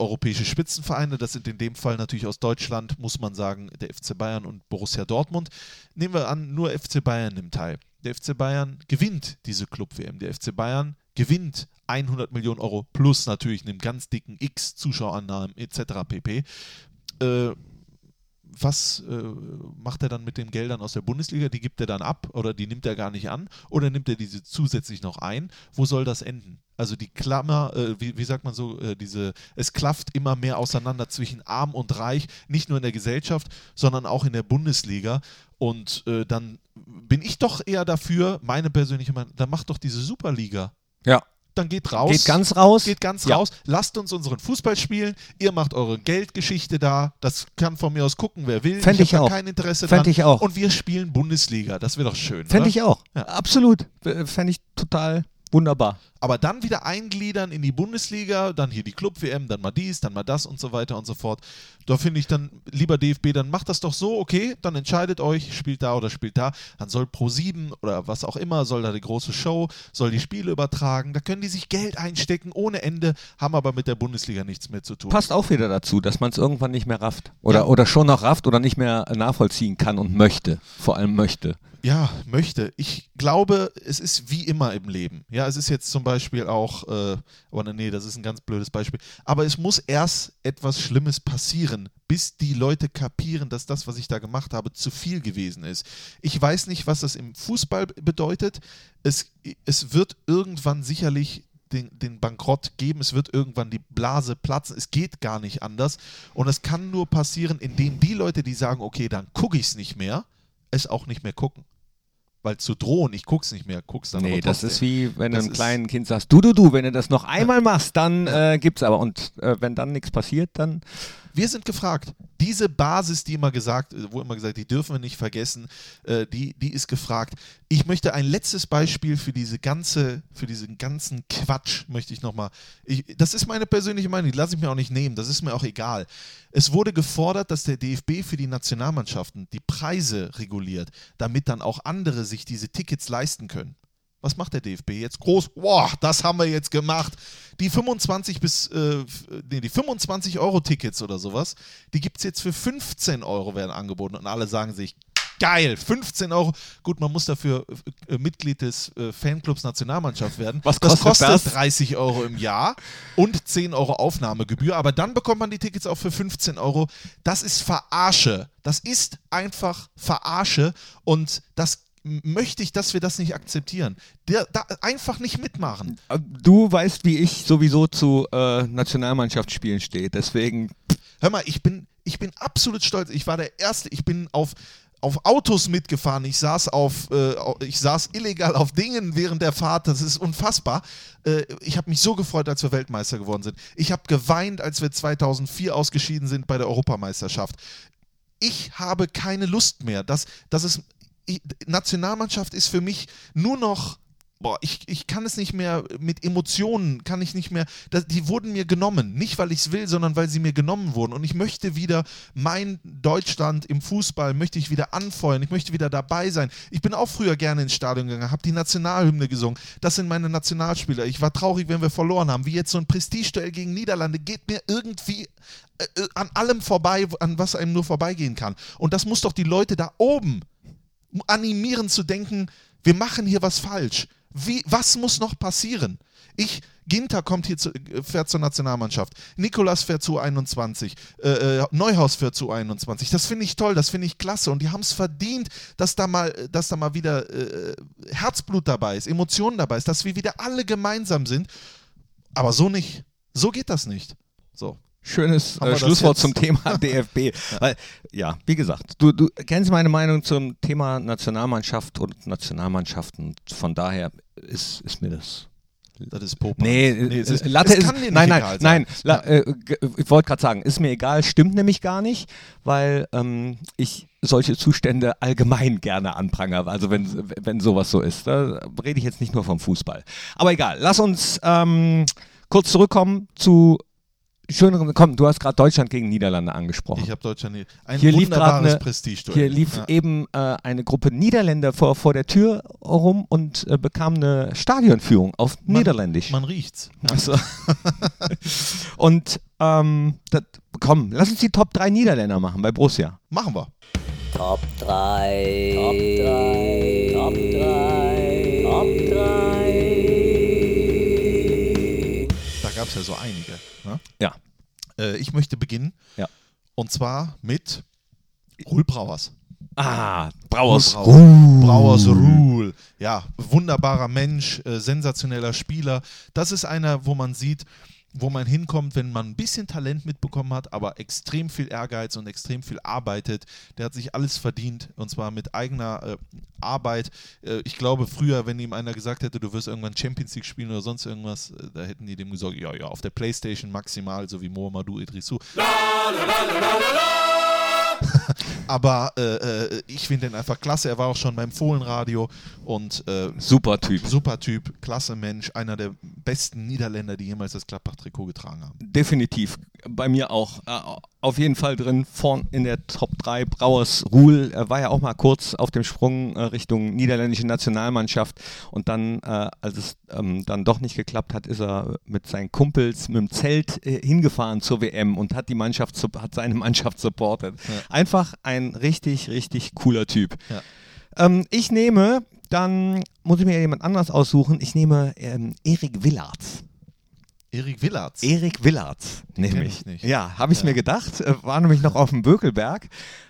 europäische Spitzenvereine, das sind in dem Fall natürlich aus Deutschland, muss man sagen, der FC Bayern und Borussia Dortmund. Nehmen wir an, nur FC Bayern nimmt teil. Der FC Bayern gewinnt diese Club-WM. Der FC Bayern gewinnt 100 Millionen Euro plus natürlich einem ganz dicken X Zuschauerannahmen etc. pp. Äh, was äh, macht er dann mit den Geldern aus der Bundesliga? Die gibt er dann ab oder die nimmt er gar nicht an oder nimmt er diese zusätzlich noch ein? Wo soll das enden? Also die Klammer, äh, wie, wie sagt man so, äh, diese, es klafft immer mehr auseinander zwischen arm und reich, nicht nur in der Gesellschaft, sondern auch in der Bundesliga. Und äh, dann bin ich doch eher dafür, meine persönliche Meinung, dann macht doch diese Superliga. Ja. Dann geht raus. Geht ganz raus. Geht ganz Ja. raus. Lasst uns unseren Fußball spielen. Ihr macht eure Geldgeschichte da. Das kann von mir aus gucken, wer will. Fänd ich da auch. kein Interesse Fänd dran. ich auch. Und wir spielen Bundesliga. Das wäre doch schön. Fände ich auch. Ja. Absolut. Fände ich total wunderbar. Aber dann wieder eingliedern in die Bundesliga, dann hier die Club-WM, dann mal dies, dann mal das und so weiter und so fort. Da finde ich dann, lieber DFB, dann macht das doch so, okay, dann entscheidet euch, spielt da oder spielt da. Dann soll Pro7 oder was auch immer, soll da die große Show, soll die Spiele übertragen. Da können die sich Geld einstecken ohne Ende, haben aber mit der Bundesliga nichts mehr zu tun. Passt auch wieder dazu, dass man es irgendwann nicht mehr rafft. Oder, Ja. oder schon noch rafft oder nicht mehr nachvollziehen kann und möchte. Vor allem möchte. Ja, möchte. Ich glaube, es ist wie immer im Leben. Ja, es ist jetzt zum Beispiel auch, äh, aber nee, das ist ein ganz blödes Beispiel. Aber es muss erst etwas Schlimmes passieren, bis die Leute kapieren, dass das, was ich da gemacht habe, zu viel gewesen ist. Ich weiß nicht, was das im Fußball bedeutet. Es, es wird irgendwann sicherlich den, den Bankrott geben, es wird irgendwann die Blase platzen, es geht gar nicht anders. Und es kann nur passieren, indem die Leute, die sagen, okay, dann gucke ich es nicht mehr, es auch nicht mehr gucken. Weil zu drohen, ich guck's nicht mehr, guck's dann Nee, das ist wie, wenn du Das einem ist- kleinen Kind sagst, du, du, du, wenn du das noch [laughs] einmal machst, dann äh, gibt's aber. Und äh, wenn dann nichts passiert, dann Wir sind gefragt. Diese Basis, die immer gesagt, äh, wo immer gesagt, die dürfen wir nicht vergessen, äh, die, die ist gefragt. Ich möchte ein letztes Beispiel für diese ganze, für diesen ganzen Quatsch möchte ich nochmal. Das ist meine persönliche Meinung, die lasse ich mir auch nicht nehmen, das ist mir auch egal. Es wurde gefordert, dass der DFB für die Nationalmannschaften die Preise reguliert, damit dann auch andere sich diese Tickets leisten können. Was macht der DFB jetzt? Groß, boah, das haben wir jetzt gemacht. Die 25 bis, äh, nee, die 25 Euro Tickets oder sowas, die gibt es jetzt für 15 Euro werden angeboten und alle sagen sich, geil, 15 Euro. Gut, man muss dafür äh, Mitglied des äh, Fanclubs Nationalmannschaft werden. Was das kostet kostet das? 30 Euro im Jahr und 10 Euro Aufnahmegebühr, aber dann bekommt man die Tickets auch für 15 Euro. Das ist Verarsche. Das ist einfach Verarsche und das möchte ich, dass wir das nicht akzeptieren. Der, da einfach nicht mitmachen. äh, du weißt, wie ich sowieso zu äh, Nationalmannschaftsspielen stehe. Deswegen, Hör mal, ich bin, ich bin absolut stolz. Ich war der Erste, ich bin auf, auf Autos mitgefahren. Ich saß auf, äh, ich saß illegal auf Dingen während der Fahrt. Das ist unfassbar. Äh, ich habe mich so gefreut, als wir Weltmeister geworden sind. Ich habe geweint, als wir 2004 ausgeschieden sind bei der Europameisterschaft. Ich habe keine Lust mehr. Das, das ist, ich, Nationalmannschaft ist für mich nur noch boah, ich, ich kann es nicht mehr mit Emotionen, kann ich nicht mehr, das, die wurden mir genommen. Nicht, weil ich es will, sondern weil sie mir genommen wurden. Und ich möchte wieder mein Deutschland im Fußball, möchte ich wieder anfeuern, ich möchte wieder dabei sein. Ich bin auch früher gerne ins Stadion gegangen, habe die Nationalhymne gesungen. Das sind meine Nationalspieler. Ich war traurig, wenn wir verloren haben. Wie jetzt so ein Prestigeduell gegen Niederlande geht mir irgendwie äh, äh, an allem vorbei, an was einem nur vorbeigehen kann. Und das muss doch die Leute da oben animieren zu denken, wir machen hier was falsch. Wie, was muss noch passieren? Ich, Ginter kommt hier zu, fährt zur Nationalmannschaft. Nikolas fährt zu 21. Äh, äh, Neuhaus fährt zu 21. Das finde ich toll, das finde ich klasse. Und die haben es verdient, dass da mal, dass da mal wieder äh, Herzblut dabei ist, Emotionen dabei ist, dass wir wieder alle gemeinsam sind. Aber so nicht. So geht das nicht. So. Schönes äh, Schlusswort zum Thema [laughs] DFB. ja. Weil, ja, wie gesagt, du, du kennst meine Meinung zum Thema Nationalmannschaft und Nationalmannschaften. Von daher ist, ist mir das das ist Popa. Nee, nee es ist, Latte ist, nein, nein, nein, la, äh, ich wollte gerade sagen, ist mir egal, stimmt nämlich gar nicht, weil ähm, ich solche Zustände allgemein gerne anprangere, also wenn, wenn sowas so ist. Da rede ich jetzt nicht nur vom Fußball. Aber egal, lass uns ähm, kurz zurückkommen zu schöneren, komm, du hast gerade Deutschland gegen Niederlande angesprochen. Ich habe Deutschland ein hier wunderbares Prestige. Hier lief ja. eben äh, eine Gruppe Niederländer vor, vor der Tür rum und äh, bekam eine Stadionführung auf man, Niederländisch. Man riecht's. [laughs] Also. und ähm, das, komm, lass uns die Top 3 Niederländer machen bei Borussia. Machen wir. Top 3. Top 3. Top 3. Top 3 gab es ja so einige. Ne? Ja. Äh, ich möchte beginnen. Ja. Und zwar mit Ruhl Brauers. Ah, Brauers Ruhl. Brauers Ruhl. Ja, wunderbarer Mensch, äh, sensationeller Spieler. Das ist einer, wo man sieht, wo man hinkommt, wenn man ein bisschen Talent mitbekommen hat, aber extrem viel Ehrgeiz und extrem viel arbeitet. Der hat sich alles verdient und zwar mit eigener äh, Arbeit. Äh, ich glaube, früher, wenn ihm einer gesagt hätte, du wirst irgendwann Champions League spielen oder sonst irgendwas, äh, da hätten die dem gesagt, ja, ja, auf der Playstation maximal, so wie Mohamedou Idrissou. La, la, la, la, la, la. [laughs] Aber äh, äh, ich finde ihn einfach klasse. Er war auch schon beim Fohlenradio und äh, super Typ. Super Typ, klasse Mensch, einer der besten Niederländer, die jemals das Gladbach-Trikot getragen haben. Definitiv. Bei mir auch. Äh, auf jeden Fall drin, vorn in der Top 3. Brauers Ruhl er war ja auch mal kurz auf dem Sprung äh, Richtung niederländische Nationalmannschaft und dann, äh, als es ähm, dann doch nicht geklappt hat, ist er mit seinen Kumpels mit dem Zelt äh, hingefahren zur WM und hat die Mannschaft, hat seine [laughs] Mannschaft supportet. Ja. Einfach ein richtig, richtig cooler Typ. Ja. Ähm, ich nehme, dann muss ich mir jemand anders aussuchen, ich nehme ähm, Erik Willards. Erik Willards. Erik Willards, nämlich. Ja, habe ich ja. mir gedacht. Äh, war nämlich noch auf dem Bökelberg.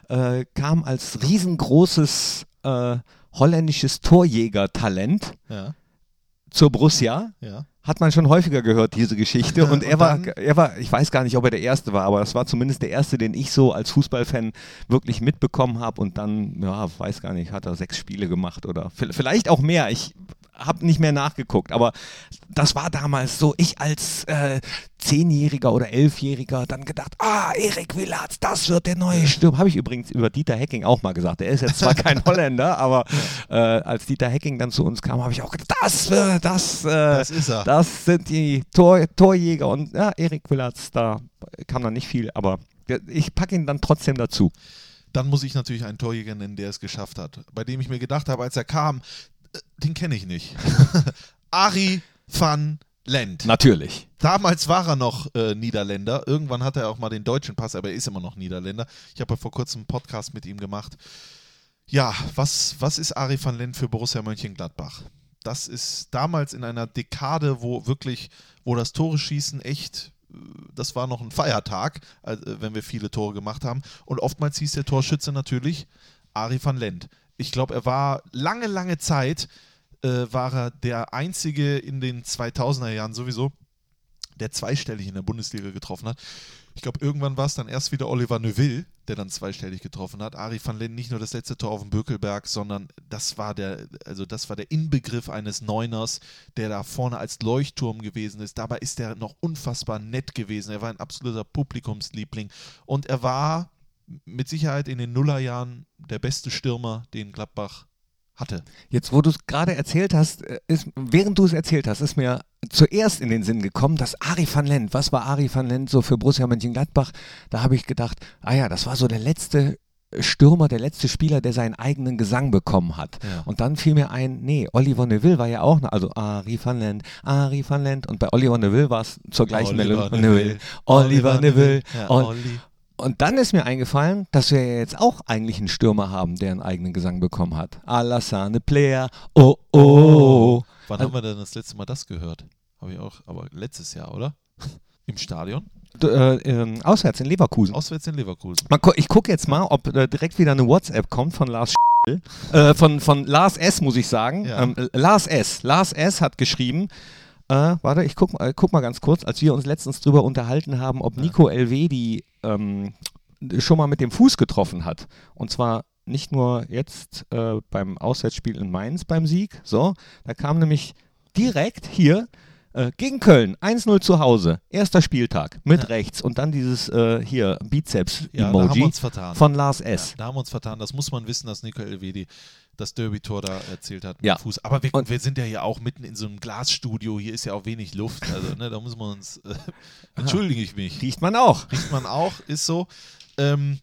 Äh, kam als riesengroßes äh, holländisches Torjäger-Talent ja. zur Borussia. Ja. Hat man schon häufiger gehört, diese Geschichte. [laughs] Und, er, war, er war, ich weiß gar nicht, ob er der Erste war, aber das war zumindest der Erste, den ich so als Fußballfan wirklich mitbekommen habe. Und dann, ja, weiß gar nicht, hat er sechs Spiele gemacht oder vielleicht auch mehr. Ich habe nicht mehr nachgeguckt, aber das war damals so, ich als äh, Zehnjähriger oder Elfjähriger dann gedacht, ah, Erik Willards, das wird der neue Sturm. Habe ich übrigens über Dieter Hecking auch mal gesagt. Er ist jetzt zwar [laughs] kein Holländer, aber äh, als Dieter Hecking dann zu uns kam, habe ich auch gedacht, das, äh, das, das, ist er. das sind die Tor, Torjäger und ja, Erik Willards, da kam dann nicht viel, aber ich packe ihn dann trotzdem dazu dann muss ich natürlich einen Torjäger nennen, der es geschafft hat. Bei dem ich mir gedacht habe, als er kam, den kenne ich nicht. [laughs] Ari van Lent. Natürlich. Damals war er noch äh, Niederländer. Irgendwann hat er auch mal den deutschen Pass, aber er ist immer noch Niederländer. Ich habe ja vor kurzem einen Podcast mit ihm gemacht. Ja, was, was ist Ari van Lent für Borussia Mönchengladbach? Das ist damals in einer Dekade, wo wirklich, wo das Tore schießen echt, äh, das war noch ein Feiertag, äh, wenn wir viele Tore gemacht haben. Und oftmals hieß der Torschütze natürlich Ari van Lent ich glaube, er war lange, lange Zeit, äh, war er der Einzige in den 2000er Jahren sowieso, der zweistellig in der Bundesliga getroffen hat. Ich glaube, irgendwann war es dann erst wieder Oliver Neuville, der dann zweistellig getroffen hat. Ari van Lent nicht nur das letzte Tor auf dem Bökelberg, sondern das war der, also das war der Inbegriff eines Neuners, der da vorne als Leuchtturm gewesen ist. Dabei ist er noch unfassbar nett gewesen. Er war ein absoluter Publikumsliebling und er war mit Sicherheit in den Nullerjahren der beste Stürmer, den Gladbach hatte. Jetzt, wo du es gerade erzählt hast, äh, ist, während du es erzählt hast, ist mir zuerst in den Sinn gekommen, dass Ari van Lent, was war Ari van Lent so für Borussia Mönchengladbach? Da habe ich gedacht, ah ja, das war so der letzte Stürmer, der letzte Spieler, der seinen eigenen Gesang bekommen hat. Ja. Und dann fiel mir ein, nee, Oliver Neville war ja auch, noch, also Ari van Lent, Ari van Lent. Und bei Oliver Neville war es zur gleichen Melodie. Neville, Oliver Neville. Ja, Ol- Olli. Und dann ist mir eingefallen, dass wir jetzt auch eigentlich einen Stürmer haben, der einen eigenen Gesang bekommen hat. Alassane Player, oh oh. Wann Also- haben wir denn das letzte Mal das gehört? Habe ich auch, aber letztes Jahr, oder? [laughs] Im Stadion? D äh, ähm, auswärts in Leverkusen. Auswärts in Leverkusen. Gu- ich gucke jetzt mal, ob äh, direkt wieder eine WhatsApp kommt von Lars äh, von, von Lars S, muss ich sagen. Ja. Ähm, äh, Lars S. Lars S. hat geschrieben, äh, warte, ich guck, mal- guck mal ganz kurz, als wir uns letztens drüber unterhalten haben, ob Nico Elvedi ähm, schon mal mit dem Fuß getroffen hat. Und zwar nicht nur jetzt äh, beim Auswärtsspiel in Mainz beim Sieg, so, da kam nämlich direkt hier äh, gegen Köln 1-0 zu Hause, erster Spieltag mit Ja. rechts und dann dieses äh, hier Bizeps-Emoji Ja, von Lars S. Ja, da haben wir uns vertan. Das muss man wissen, dass Nico Elvedi das Derby-Tor da erzählt hat mit Ja. Fuß. Aber wir, wir sind ja hier auch mitten in so einem Glasstudio. Hier ist ja auch wenig Luft. Also, ne, da muss man uns. Äh, [laughs] entschuldige ich mich. Riecht man auch. Riecht man auch, ist so. Ähm,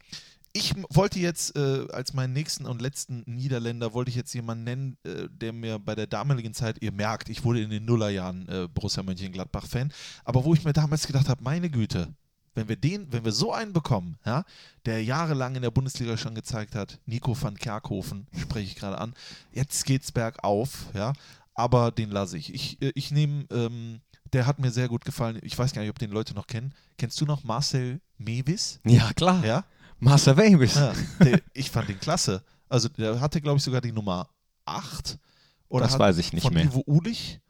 ich wollte jetzt äh, als meinen nächsten und letzten Niederländer, wollte ich jetzt jemanden nennen, äh, der mir bei der damaligen Zeit, ihr merkt, ich wurde in den Nullerjahren äh, Borussia Mönchengladbach-Fan, aber wo ich mir damals gedacht habe, meine Güte, wenn wir den, wenn wir so einen bekommen, ja, der jahrelang in der Bundesliga schon gezeigt hat, Nico van Kerkhoven, spreche ich gerade an, jetzt geht's bergauf, ja, aber den lasse ich. Ich, äh, ich nehme, ähm, der hat mir sehr gut gefallen. Ich weiß gar nicht, ob den Leute noch kennen. Kennst du noch Marcel Mewis? Ja, klar. Ja? Master Davis. ja der, ich fand den klasse. Also der hatte, glaube ich, sogar die Nummer 8. Oder Das weiß ich nicht von mehr. Ivo Ulich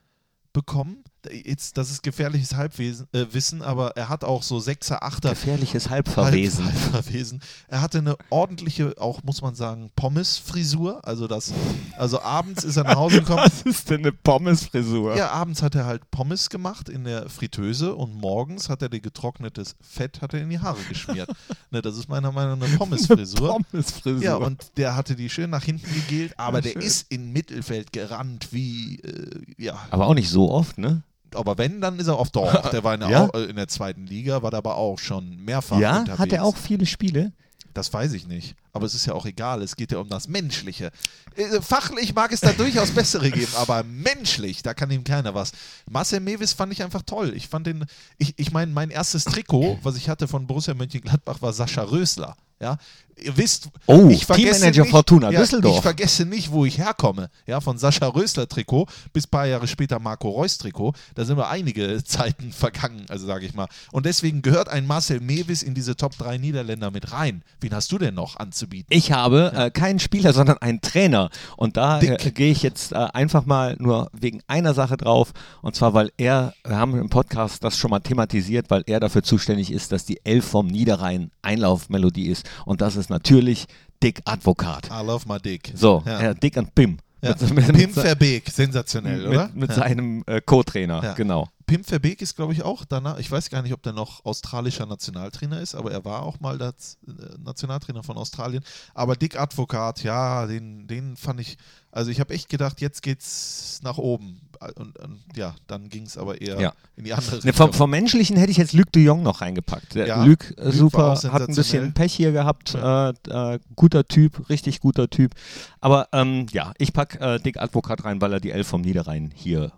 bekommen. Jetzt, das ist gefährliches Halbwissen, äh, Wissen, aber er hat auch so Sechser, Achter Gefährliches Halbverwesen. Halb, Halbverwesen. Er hatte eine ordentliche, auch muss man sagen, Pommes-Frisur. Also das, also abends ist er nach Hause gekommen. [laughs] Was ist denn eine Pommesfrisur? Ja, abends hat er halt Pommes gemacht in der Fritteuse und morgens hat er die getrocknetes Fett hat er in die Haare geschmiert. [laughs] ne, das ist meiner Meinung nach eine Pommesfrisur. Pommesfrisur. Ja, und der hatte die schön nach hinten gegelt, aber Ja, der schön. ist in Mittelfeld gerannt wie, äh, ja. Aber auch nicht so oft, ne? Aber wenn, dann ist er oft doch. [laughs] Der war in der, Ja? Äh, in der zweiten Liga, war der aber auch schon mehrfach Ja, unterwegs. hat er auch viele Spiele? Das weiß ich nicht. Aber es ist ja auch egal. Es geht ja um das Menschliche. Äh, Fachlich mag es da durchaus bessere geben, aber menschlich, da kann ihm keiner was. Marcel Mewis fand ich einfach toll. Ich fand den, ich, ich meine, mein erstes Trikot, was ich hatte von Borussia Mönchengladbach, war Sascha Rösler. Ja, ihr wisst, Oh, ich vergesse Teammanager nicht, Fortuna ja, Düsseldorf. Ich vergesse nicht, wo ich herkomme. Ja, von Sascha Rösler Trikot bis ein paar Jahre später Marco Reus Trikot. Da sind wir einige [laughs] Zeiten vergangen, also sage ich mal. Und deswegen gehört ein Marcel Mewis in diese Top 3 Niederländer mit rein. Wen hast du denn noch anzubieten? Ich habe äh, keinen Spieler, sondern einen Trainer. Und da äh, gehe ich jetzt äh, einfach mal nur wegen einer Sache drauf. Und zwar, weil er, wir haben im Podcast das schon mal thematisiert, weil er dafür zuständig ist, dass die Elf vom Niederrhein Einlaufmelodie ist. Und das ist natürlich Dick Advokat. I love my dick. So, ja. äh, Dick und Pim. Ja. Mit, mit, Pim Verbeek, sensationell, oder? mit, mit ja. seinem äh, Co-Trainer, Ja. genau. Pim Verbeek ist, glaube ich, auch danach, ich weiß gar nicht, ob der noch australischer Nationaltrainer ist, aber er war auch mal das äh, Nationaltrainer von Australien. Aber Dick Advokat, ja, den, den fand ich, also ich habe echt gedacht, jetzt geht's nach oben. Und, und ja, dann ging es aber eher Ja. in die andere Ne, Richtung. vom, vom Menschlichen hätte ich jetzt Luc de Jong noch reingepackt. Ja, Luc, äh, Luc super, hat ein bisschen. Pech hier gehabt. Äh, äh, guter Typ, richtig guter Typ. Aber ähm, ja, ich packe äh, Dick Advokat rein, weil er die Elf vom Niederrhein hier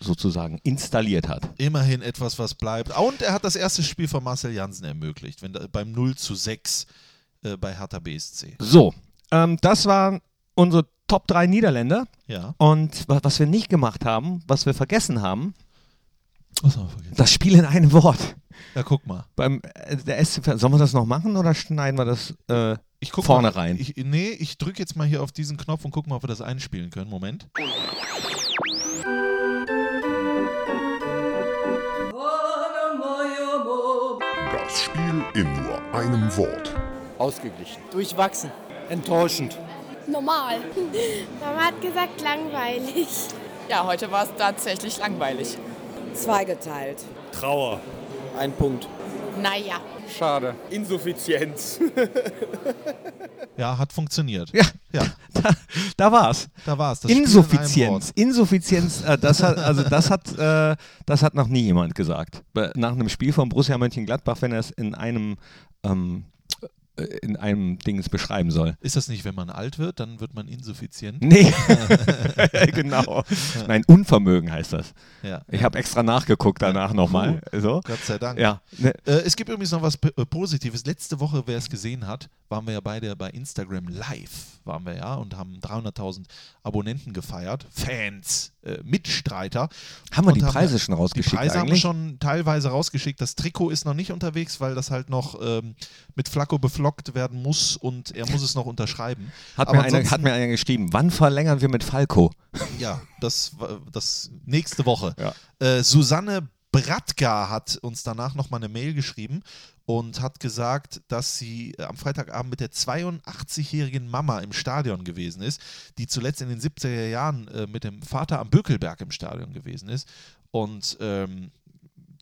sozusagen installiert hat. Immerhin etwas, was bleibt. Und er hat das erste Spiel von Marcel Jansen ermöglicht, wenn beim 0 zu 6 äh, bei Hertha BSC. So, ähm, das waren unsere Top 3 Niederländer. Ja. Und wa- was wir nicht gemacht haben, was wir vergessen haben, Was haben wir vergessen? das Spiel in einem Wort. Ja, guck mal. Beim äh, der SC, sollen wir das noch machen oder schneiden wir das? Äh, Ich guck Vorne mal, rein. Ich, nee, ich drücke jetzt mal hier auf diesen Knopf und guck mal, ob wir das einspielen können. Moment. Das Spiel in nur einem Wort. Ausgeglichen. Durchwachsen. Enttäuschend. Normal. [laughs] Mama hat gesagt langweilig. Ja, heute war es tatsächlich langweilig. Zweigeteilt. Trauer. Ein Punkt. Naja. schade. Insuffizienz. [laughs] Ja, hat funktioniert. Ja, Ja, [laughs] da, da war's. da war es. Das Spiel in Insuffizienz. Insuffizienz, äh, das hat, also das hat, äh, das hat noch nie jemand gesagt. Nach einem Spiel von Borussia Mönchengladbach, wenn er es in einem, ähm, äh, in einem Dings beschreiben soll. Ist das nicht, wenn man alt wird, dann wird man insuffizient? Nee, [laughs] genau. Nein, Unvermögen heißt das. Ja. Ich habe extra nachgeguckt danach nochmal. So. Gott sei Dank. Ja, ne, Äh, es gibt übrigens noch was P- äh, Positives. Letzte Woche, wer es gesehen hat, waren wir ja beide bei Instagram live, waren wir ja und haben 300.000 Abonnenten gefeiert, Fans, äh, Mitstreiter. Haben wir die Preise schon Die rausgeschickt Preise haben wir eigentlich? schon teilweise rausgeschickt. Das Trikot ist noch nicht unterwegs, weil das halt noch ähm, mit Flacco beflockt werden muss und er muss es noch unterschreiben. Hat Aber mir, einer, hat mir einer geschrieben, wann verlängern wir mit Falco? Ja, das, war- das nächste Woche. Ja. Äh, Susanne Bratka hat uns danach nochmal eine Mail geschrieben und hat gesagt, dass sie äh, am Freitagabend mit der 82-jährigen Mama im Stadion gewesen ist, die zuletzt in den 70er Jahren äh, mit dem Vater am Bökelberg im Stadion gewesen ist. Und ähm,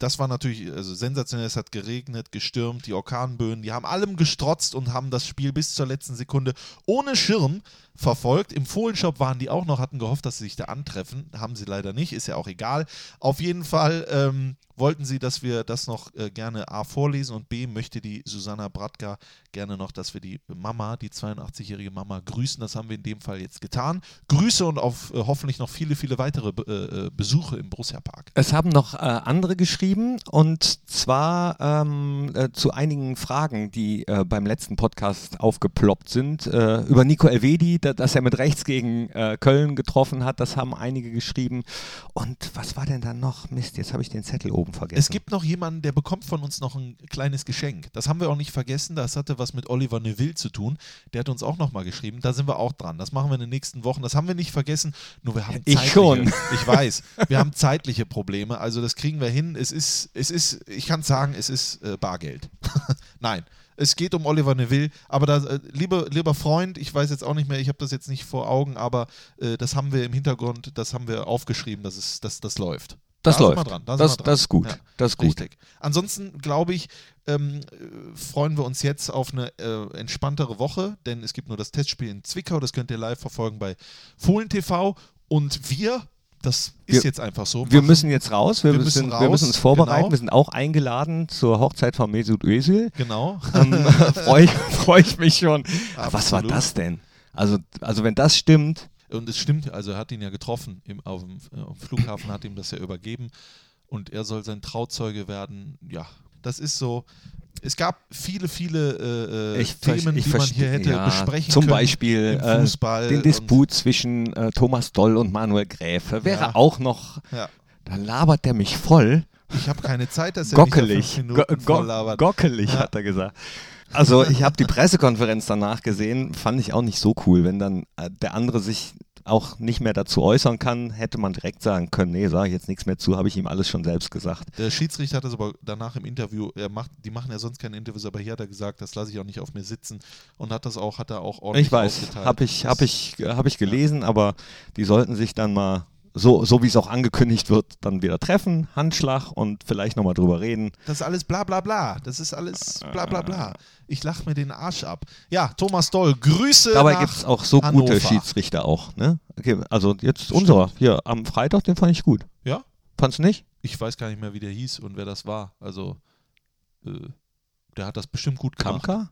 das war natürlich also sensationell. Es hat geregnet, gestürmt, die Orkanböen, die haben allem gestrotzt und haben das Spiel bis zur letzten Sekunde ohne Schirm verfolgt. Im Fohlenshop waren die auch noch, hatten gehofft, dass sie sich da antreffen. Haben sie leider nicht, ist ja auch egal. Auf jeden Fall ähm, wollten sie, dass wir das noch äh, gerne A vorlesen und B möchte die Susanna Bratka gerne noch, dass wir die Mama, die 82-jährige Mama grüßen. Das haben wir in dem Fall jetzt getan. Grüße und auf äh, hoffentlich noch viele, viele weitere äh, äh, Besuche im Borussia Park. Es haben noch äh, andere geschrieben und zwar ähm, äh, zu einigen Fragen, die äh, beim letzten Podcast aufgeploppt sind. Über Nico Elvedi, da, dass er mit rechts gegen Köln getroffen hat, das haben einige geschrieben. Und was war denn da noch? Mist, jetzt habe ich den Zettel oben vergessen. Es gibt noch jemanden, der bekommt von uns noch ein kleines Geschenk. Das haben wir auch nicht vergessen. Das hatte was mit Oliver Neville zu tun. Der hat uns auch nochmal geschrieben. Da sind wir auch dran. Das machen wir in den nächsten Wochen. Das haben wir nicht vergessen. Nur wir haben Ich zeitliche, schon. [laughs] Ich weiß. Wir haben zeitliche Probleme. Also das kriegen wir hin. Es ist, es ist, ich kann sagen, es ist äh, Bargeld. [laughs] Nein. Es geht um Oliver Neville, aber da, äh, liebe, lieber Freund, ich weiß jetzt auch nicht mehr, ich habe das jetzt nicht vor Augen, aber äh, das haben wir im Hintergrund, das haben wir aufgeschrieben, dass es, dass das läuft. Das da läuft. Wir. Da das, wir das ist gut. Ja. Das ist gut. Richtig. Ansonsten glaube ich, ähm, äh, freuen wir uns jetzt auf eine äh, entspanntere Woche, denn es gibt nur das Testspiel in Zwickau, das könnt ihr live verfolgen bei Fohlen TV und wir, das ist Wir- jetzt einfach so. Wir müssen jetzt raus. Wir, Wir müssen, müssen wir raus, müssen uns vorbereiten. genau. Wir sind auch eingeladen zur Hochzeit von Mesut Özil. Genau. ähm, [laughs] freue ich, freu ich mich schon. Was war Absolut. das denn? Also, also wenn das stimmt, Und es stimmt, also er hat ihn ja getroffen im, auf dem äh, Flughafen, hat ihm das ja übergeben und er soll sein Trauzeuge werden. Ja, das ist so. Es gab viele, viele äh, äh, ich, Themen, ich die man hier hätte ja, besprechen Zum können. Beispiel im äh, den Disput zwischen äh, Thomas Doll und Manuel Gräfe wäre Ja. auch noch, Ja. da labert der mich voll. Ich habe keine Zeit, dass er mich Gockelig. auf fünf Minuten Go- go- gockelig, Ja. hat er gesagt. Also ich habe die Pressekonferenz danach gesehen, fand ich auch nicht so cool. Wenn dann äh, der andere sich auch nicht mehr dazu äußern kann, hätte man direkt sagen können, nee, sage ich jetzt nichts mehr zu, habe ich ihm alles schon selbst gesagt. Der Schiedsrichter hat es aber danach im Interview, er macht, die machen ja sonst keine Interviews, aber hier hat er gesagt, das lasse ich auch nicht auf mir sitzen und hat das auch, hat er auch ordentlich Ich weiß, habe ich, Das- hab ich, hab ich gelesen, aber die sollten sich dann mal, so, so wie es auch angekündigt wird, dann wieder treffen, Handschlag und vielleicht nochmal drüber reden. Das ist alles bla bla bla. Das ist alles bla bla bla. Ich lache mir den Arsch ab. Ja, Thomas Doll, Grüße Dabei gibt es auch so Hannover. gute Schiedsrichter auch. Ne? Okay, also jetzt unserer, hier am Freitag, den fand ich gut. Ja, Fandst du nicht? ich weiß gar nicht mehr, wie der hieß und wer das war. Also, äh, der hat das bestimmt gut gemacht. Kamka?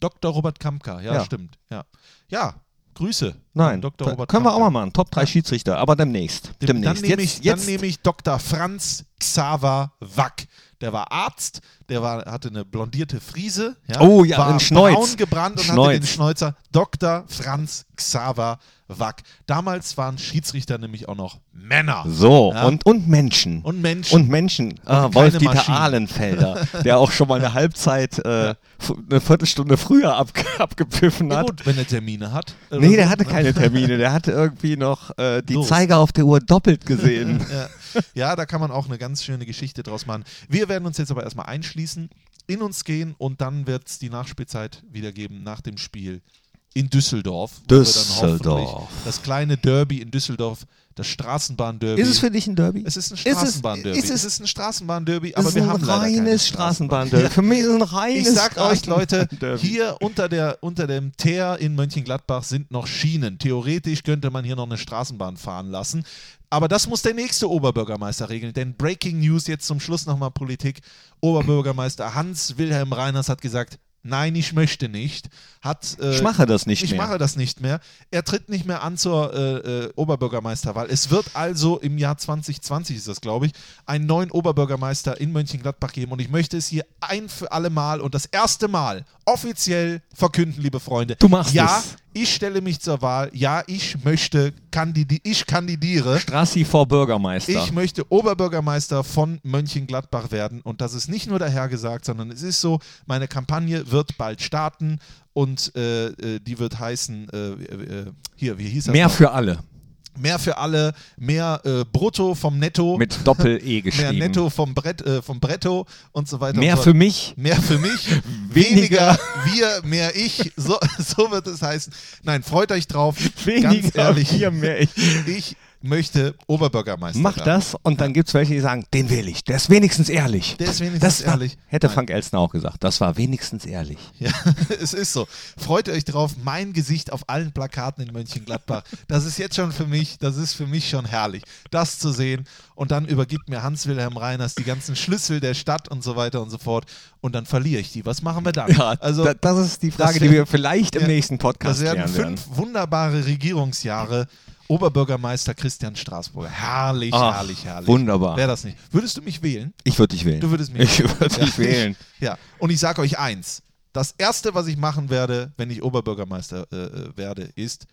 Dr. Robert Kamka, ja, Ja. stimmt. Ja, ja Grüße. Nein, Dr. Robert können wir auch mal machen. Top 3 Schiedsrichter, aber demnächst. Dem- demnächst. Dann nehme ich, jetzt, dann nehme ich Dr. Franz Xaver Wack. Der war Arzt, der war, hatte eine blondierte Friese. Ja, Oh ja, war ein Schneuz. braun gebrannt und hatte Schneuz. den Schnäuzer Dr. Franz Xaver Wack. Damals waren Schiedsrichter nämlich auch noch Männer. so, Ja. und, und Menschen. Und Menschen. Und Menschen. Ah, Wolf-Dieter. Ahlenfelder, [laughs] der auch schon mal eine Halbzeit, äh, eine Viertelstunde früher ab, [laughs] abgepfiffen ja, hat. gut, wenn er Termine hat. Nee, der hatte ne? keine Termine. Der hatte irgendwie noch äh, die Los. Zeiger auf der Uhr doppelt gesehen. [laughs] Ja. ja, da kann man auch eine ganz schöne Geschichte draus machen. Wir werden uns jetzt aber erstmal einschließen, in uns gehen und dann wird es die Nachspielzeit wieder geben nach dem Spiel in Düsseldorf. Düsseldorf. Das kleine Derby in Düsseldorf, das Straßenbahn-Derby. Ist es für dich ein Derby? Es ist ein Ist es- Straßenbahn-Derby. ist es- Es ist ein Straßenbahn-Derby, aber ist wir ein haben leider keine reines Straßenbahn-Derby. [laughs] Für mich ist es ein reines Ich sag euch, Leute, Straßenbahn-Derby. hier unter, der, unter dem Teer in Mönchengladbach sind noch Schienen. Theoretisch könnte man hier noch eine Straßenbahn fahren lassen. Aber das muss der nächste Oberbürgermeister regeln. Denn Breaking News jetzt zum Schluss nochmal Politik. Oberbürgermeister Hans-Wilhelm Reiners hat gesagt, nein, ich möchte nicht. Hat, äh, Ich mache das nicht ich mehr. mache das nicht mehr. Er tritt nicht mehr an zur äh, äh, Oberbürgermeisterwahl. Es wird also im Jahr 2020, ist das glaube ich, einen neuen Oberbürgermeister in Mönchengladbach geben. Und ich möchte es hier ein für alle Mal und das erste Mal offiziell verkünden, liebe Freunde. Du machst ja, es. ich stelle mich zur Wahl. Ja, ich möchte, kandidi ich kandidiere. Strassi vor Bürgermeister. Ich möchte Oberbürgermeister von Mönchengladbach werden und das ist nicht nur dahergesagt, sondern es ist so, meine Kampagne wird bald starten und äh, äh, die wird heißen, äh, äh, hier, wie hieß das? Mehr noch? für alle. Mehr für alle, mehr äh, Brutto vom Netto, Mit Doppel-E [laughs] mehr geschrieben. Netto vom, Brett, äh, vom Bretto und so weiter. Mehr so für mich. Mehr für mich, [laughs] Weniger. weniger wir, mehr ich. So, [laughs] so wird es heißen. Nein, freut euch drauf. Ganz Weniger ehrlich, wir, mehr ich. ich möchte Oberbürgermeister Mach werden. das und dann gibt es welche, die sagen, den will ich. Der ist wenigstens ehrlich. Der ist wenigstens das war, ehrlich. Hätte Nein. Frank Elstner auch gesagt. Das war wenigstens ehrlich. Ja, [laughs] es ist so. Freut euch drauf. Mein Gesicht auf allen Plakaten in Mönchengladbach. Das ist jetzt schon für mich, das ist für mich schon herrlich, das zu sehen. Und dann übergibt mir Hans-Wilhelm Reiners die ganzen Schlüssel der Stadt und so weiter und so fort. Und dann verliere ich die. Was machen wir dann? also, da, das ist die Frage, das die wär- wir vielleicht im ja, nächsten Podcast das werden. fünf wunderbare Regierungsjahre. Oberbürgermeister Christian Straßburger. Herrlich, Ach, herrlich, herrlich. wunderbar. Wäre das nicht? Würdest du mich wählen? Ich würde dich wählen. Du würdest mich Ich würde dich Ja. wählen. [laughs] Ja, und ich sage euch eins: Das erste, was ich machen werde, wenn ich Oberbürgermeister äh, äh, werde, ist,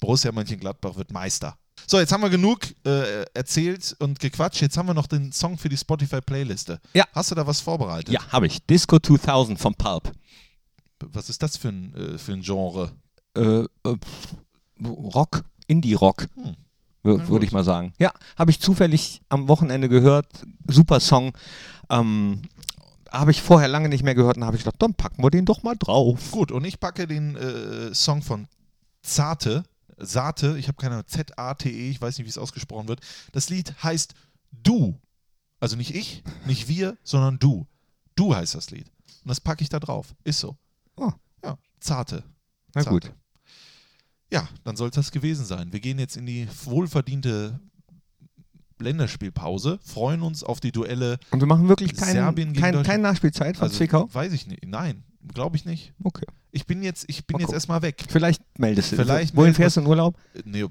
Borussia Mönchengladbach wird Meister. So, jetzt haben wir genug äh, erzählt und gequatscht. Jetzt haben wir noch den Song für die Spotify-Playliste. Ja. Hast du da was vorbereitet? Ja, habe ich. Disco 2000 vom Pulp. Was ist das für ein, äh, für ein Genre? Äh, äh, Rock, Indie-Rock, Hm. würde ich mal sagen. Ja, habe ich zufällig am Wochenende gehört. Super Song. Ähm, habe ich vorher lange nicht mehr gehört und habe ich gedacht, dann packen wir den doch mal drauf. Gut, und ich packe den äh, Song von Zarte. Sate, ich habe keine Ahnung, Z-A-T-E, ich weiß nicht, wie es ausgesprochen wird. Das Lied heißt Du. Also nicht ich, nicht wir, sondern du. Du heißt das Lied. Und das packe ich da drauf. Ist so. Oh. Ja, Zarte. Na Zarte. gut. Ja, dann soll es das gewesen sein. Wir gehen jetzt in die wohlverdiente Länderspielpause, freuen uns auf die Duelle. Und wir machen wirklich kein, gegen kein, keine Nachspielzeit von Also, Zwickau? Weiß ich nicht. Nein, glaube ich nicht. Okay. Ich bin jetzt, ich bin jetzt erstmal weg. Vielleicht meldest du dich. Vielleicht Wohin fährst du in Urlaub? Nee,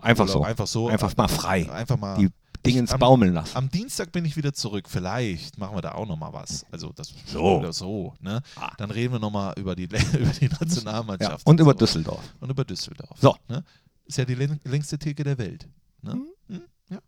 Einfach Urlaub, so. Einfach so. Einfach mal frei. Einfach mal. Die Dingens am- baumeln lassen. Am Dienstag bin ich wieder zurück. Vielleicht machen wir da auch nochmal was. Also das So. oder so. Ne? Ah. Dann reden wir nochmal über die, [laughs] über die Ja. Nationalmannschaft. Und über so. Düsseldorf. Und über Düsseldorf. So. Ne? Ist ja die läng- längste Theke der Welt. Ne? Hm, Ja.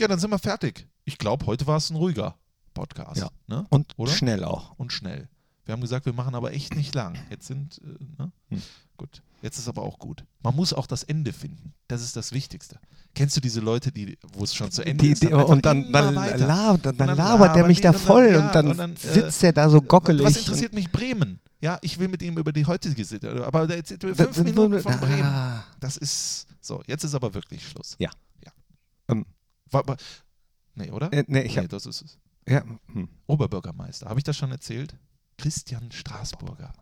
ja, dann sind wir fertig. Ich glaube, heute war es ein ruhiger Podcast. Ja. Ne? Und Oder? schnell auch. Und schnell. Wir haben gesagt, wir machen aber echt nicht lang. Jetzt sind, äh, ne? Hm. Gut. Jetzt ist aber auch gut. Man muss auch das Ende finden. Das ist das Wichtigste. Kennst du diese Leute, die, wo es schon zu Ende Die, ist? die, einfach und dann, dann, labert, dann, dann labert er mich die da und dann- voll ja, und dann und dann, äh, sitzt er da so gockelig. Was interessiert mich Bremen? Ja, ich will mit ihm über die heutige Situation. Aber jetzt sind wir fünf Minuten von Ah. Bremen. Das ist so. Jetzt ist aber wirklich Schluss. Ja. ja. Ähm. Wa- wa- nee, oder? Äh, nee, ich nee, hab, das ist es. ja, hm, Oberbürgermeister. Habe ich das schon erzählt? Christian Straßburger.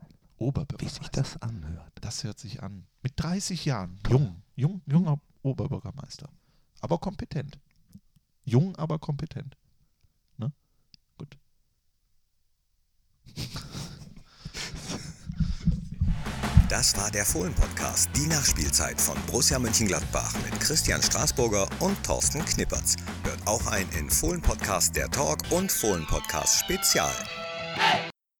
Wie Oberbürgermeister. sich das anhört. Das hört sich an. Mit 30 Jahren. Jung. Jung, junger Oberbürgermeister. Aber kompetent. Jung, aber kompetent. Ne? Gut. Das war der Fohlen-Podcast, die Nachspielzeit von Borussia Mönchengladbach mit Christian Straßburger und Thorsten Knippertz. Hört auch ein in Fohlen-Podcast der Talk und Fohlen-Podcast Spezial. Hey!